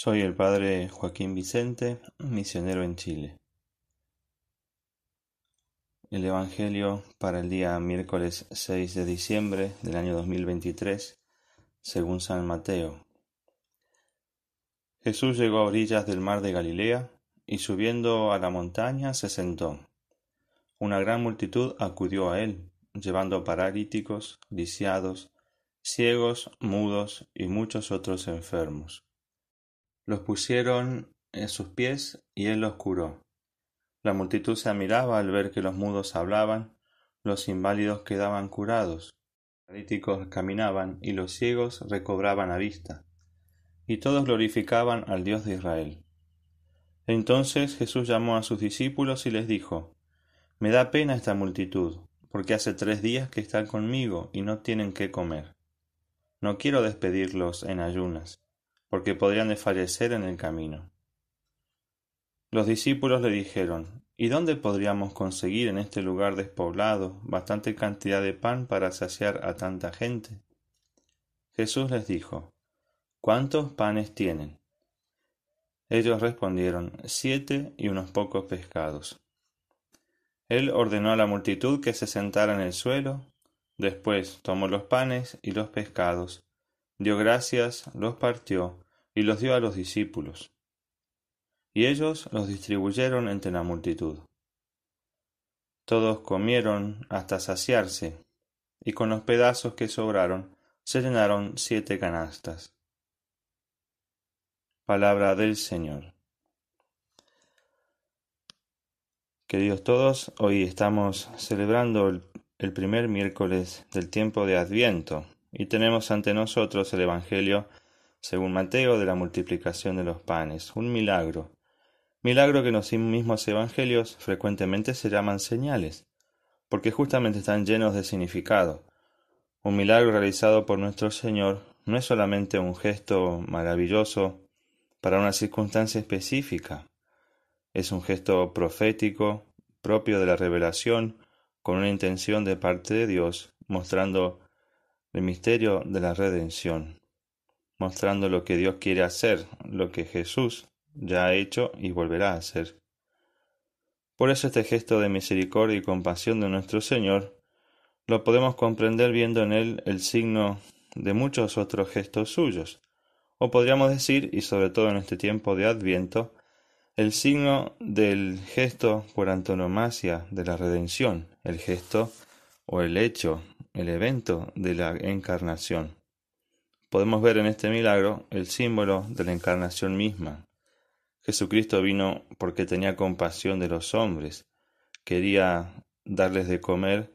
Soy el padre Joaquín Vicente, misionero en Chile. El Evangelio para el día miércoles 6 de diciembre del año 2023, según San Mateo. Jesús llegó a orillas del mar de Galilea y subiendo a la montaña se sentó. Una gran multitud acudió a él, llevando paralíticos, lisiados, ciegos, mudos y muchos otros enfermos los pusieron en sus pies y él los curó. La multitud se admiraba al ver que los mudos hablaban, los inválidos quedaban curados, los paralíticos caminaban y los ciegos recobraban a vista. Y todos glorificaban al Dios de Israel. Entonces Jesús llamó a sus discípulos y les dijo, Me da pena esta multitud, porque hace tres días que están conmigo y no tienen qué comer. No quiero despedirlos en ayunas porque podrían desfallecer en el camino. Los discípulos le dijeron, ¿Y dónde podríamos conseguir en este lugar despoblado bastante cantidad de pan para saciar a tanta gente? Jesús les dijo, ¿Cuántos panes tienen? Ellos respondieron, siete y unos pocos pescados. Él ordenó a la multitud que se sentara en el suelo, después tomó los panes y los pescados, dio gracias, los partió y los dio a los discípulos. Y ellos los distribuyeron entre la multitud. Todos comieron hasta saciarse, y con los pedazos que sobraron se llenaron siete canastas. Palabra del Señor. Queridos todos, hoy estamos celebrando el, el primer miércoles del tiempo de Adviento, y tenemos ante nosotros el Evangelio según Mateo de la multiplicación de los panes, un milagro. Milagro que en los mismos evangelios frecuentemente se llaman señales, porque justamente están llenos de significado. Un milagro realizado por nuestro Señor no es solamente un gesto maravilloso para una circunstancia específica, es un gesto profético propio de la revelación con una intención de parte de Dios mostrando el misterio de la redención, mostrando lo que Dios quiere hacer, lo que Jesús ya ha hecho y volverá a hacer. Por eso este gesto de misericordia y compasión de nuestro Señor lo podemos comprender viendo en él el signo de muchos otros gestos suyos, o podríamos decir, y sobre todo en este tiempo de Adviento, el signo del gesto por antonomasia de la redención, el gesto o el hecho el evento de la encarnación. Podemos ver en este milagro el símbolo de la encarnación misma. Jesucristo vino porque tenía compasión de los hombres, quería darles de comer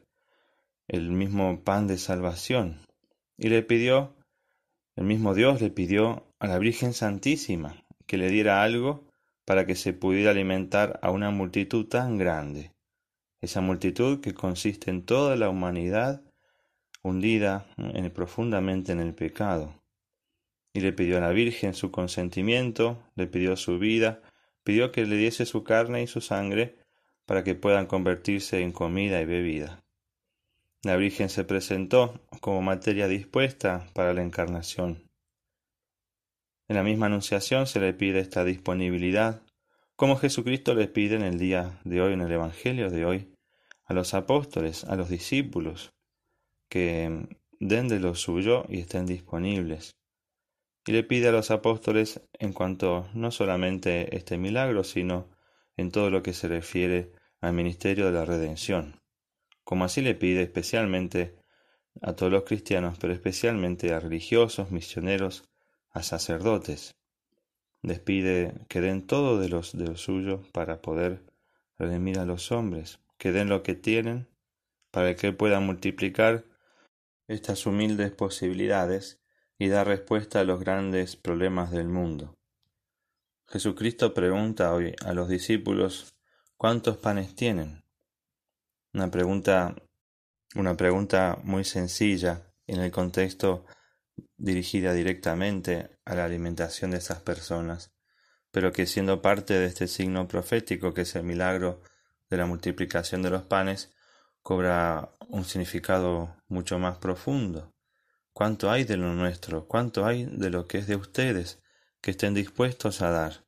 el mismo pan de salvación, y le pidió, el mismo Dios le pidió a la Virgen Santísima que le diera algo para que se pudiera alimentar a una multitud tan grande, esa multitud que consiste en toda la humanidad hundida profundamente en el pecado. Y le pidió a la Virgen su consentimiento, le pidió su vida, pidió que le diese su carne y su sangre para que puedan convertirse en comida y bebida. La Virgen se presentó como materia dispuesta para la encarnación. En la misma anunciación se le pide esta disponibilidad, como Jesucristo le pide en el día de hoy, en el Evangelio de hoy, a los apóstoles, a los discípulos, que den de lo suyo y estén disponibles. Y le pide a los apóstoles en cuanto no solamente este milagro, sino en todo lo que se refiere al ministerio de la redención, como así le pide especialmente a todos los cristianos, pero especialmente a religiosos, misioneros, a sacerdotes. Les pide que den todo de, los, de lo suyo para poder redimir a los hombres, que den lo que tienen para que puedan multiplicar estas humildes posibilidades y dar respuesta a los grandes problemas del mundo. Jesucristo pregunta hoy a los discípulos ¿cuántos panes tienen? Una pregunta una pregunta muy sencilla en el contexto dirigida directamente a la alimentación de esas personas, pero que siendo parte de este signo profético que es el milagro de la multiplicación de los panes, cobra un significado mucho más profundo. ¿Cuánto hay de lo nuestro? ¿Cuánto hay de lo que es de ustedes que estén dispuestos a dar.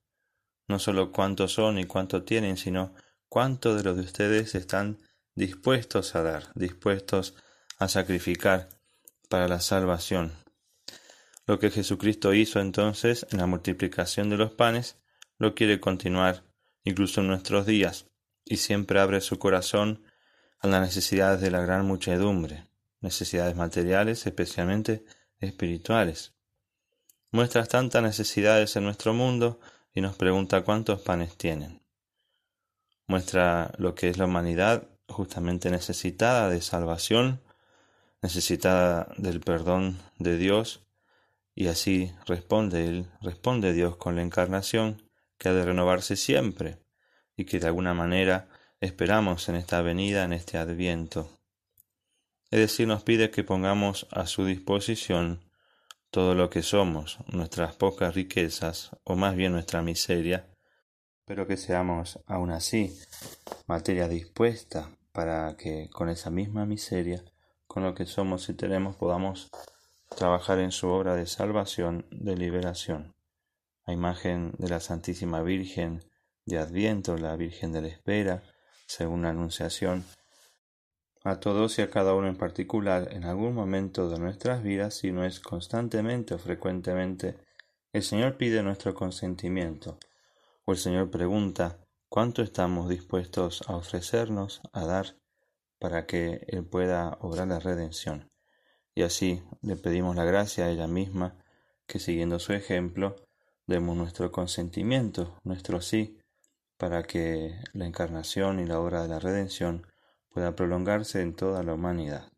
No solo cuántos son y cuánto tienen, sino cuánto de los de ustedes están dispuestos a dar, dispuestos a sacrificar para la salvación. Lo que Jesucristo hizo entonces en la multiplicación de los panes, lo quiere continuar incluso en nuestros días, y siempre abre su corazón las necesidades de la gran muchedumbre, necesidades materiales, especialmente espirituales. Muestras tantas necesidades en nuestro mundo y nos pregunta cuántos panes tienen. Muestra lo que es la humanidad justamente necesitada de salvación, necesitada del perdón de Dios, y así responde Él, responde Dios con la encarnación que ha de renovarse siempre y que de alguna manera esperamos en esta venida, en este adviento. Es decir, nos pide que pongamos a su disposición todo lo que somos, nuestras pocas riquezas, o más bien nuestra miseria, pero que seamos aún así materia dispuesta para que con esa misma miseria, con lo que somos y tenemos, podamos trabajar en su obra de salvación, de liberación. A imagen de la Santísima Virgen de Adviento, la Virgen de la Espera, según la Anunciación, a todos y a cada uno en particular en algún momento de nuestras vidas, si no es constantemente o frecuentemente, el Señor pide nuestro consentimiento, o el Señor pregunta cuánto estamos dispuestos a ofrecernos, a dar, para que Él pueda obrar la redención. Y así le pedimos la gracia a ella misma, que siguiendo su ejemplo, demos nuestro consentimiento, nuestro sí, para que la encarnación y la obra de la redención pueda prolongarse en toda la humanidad.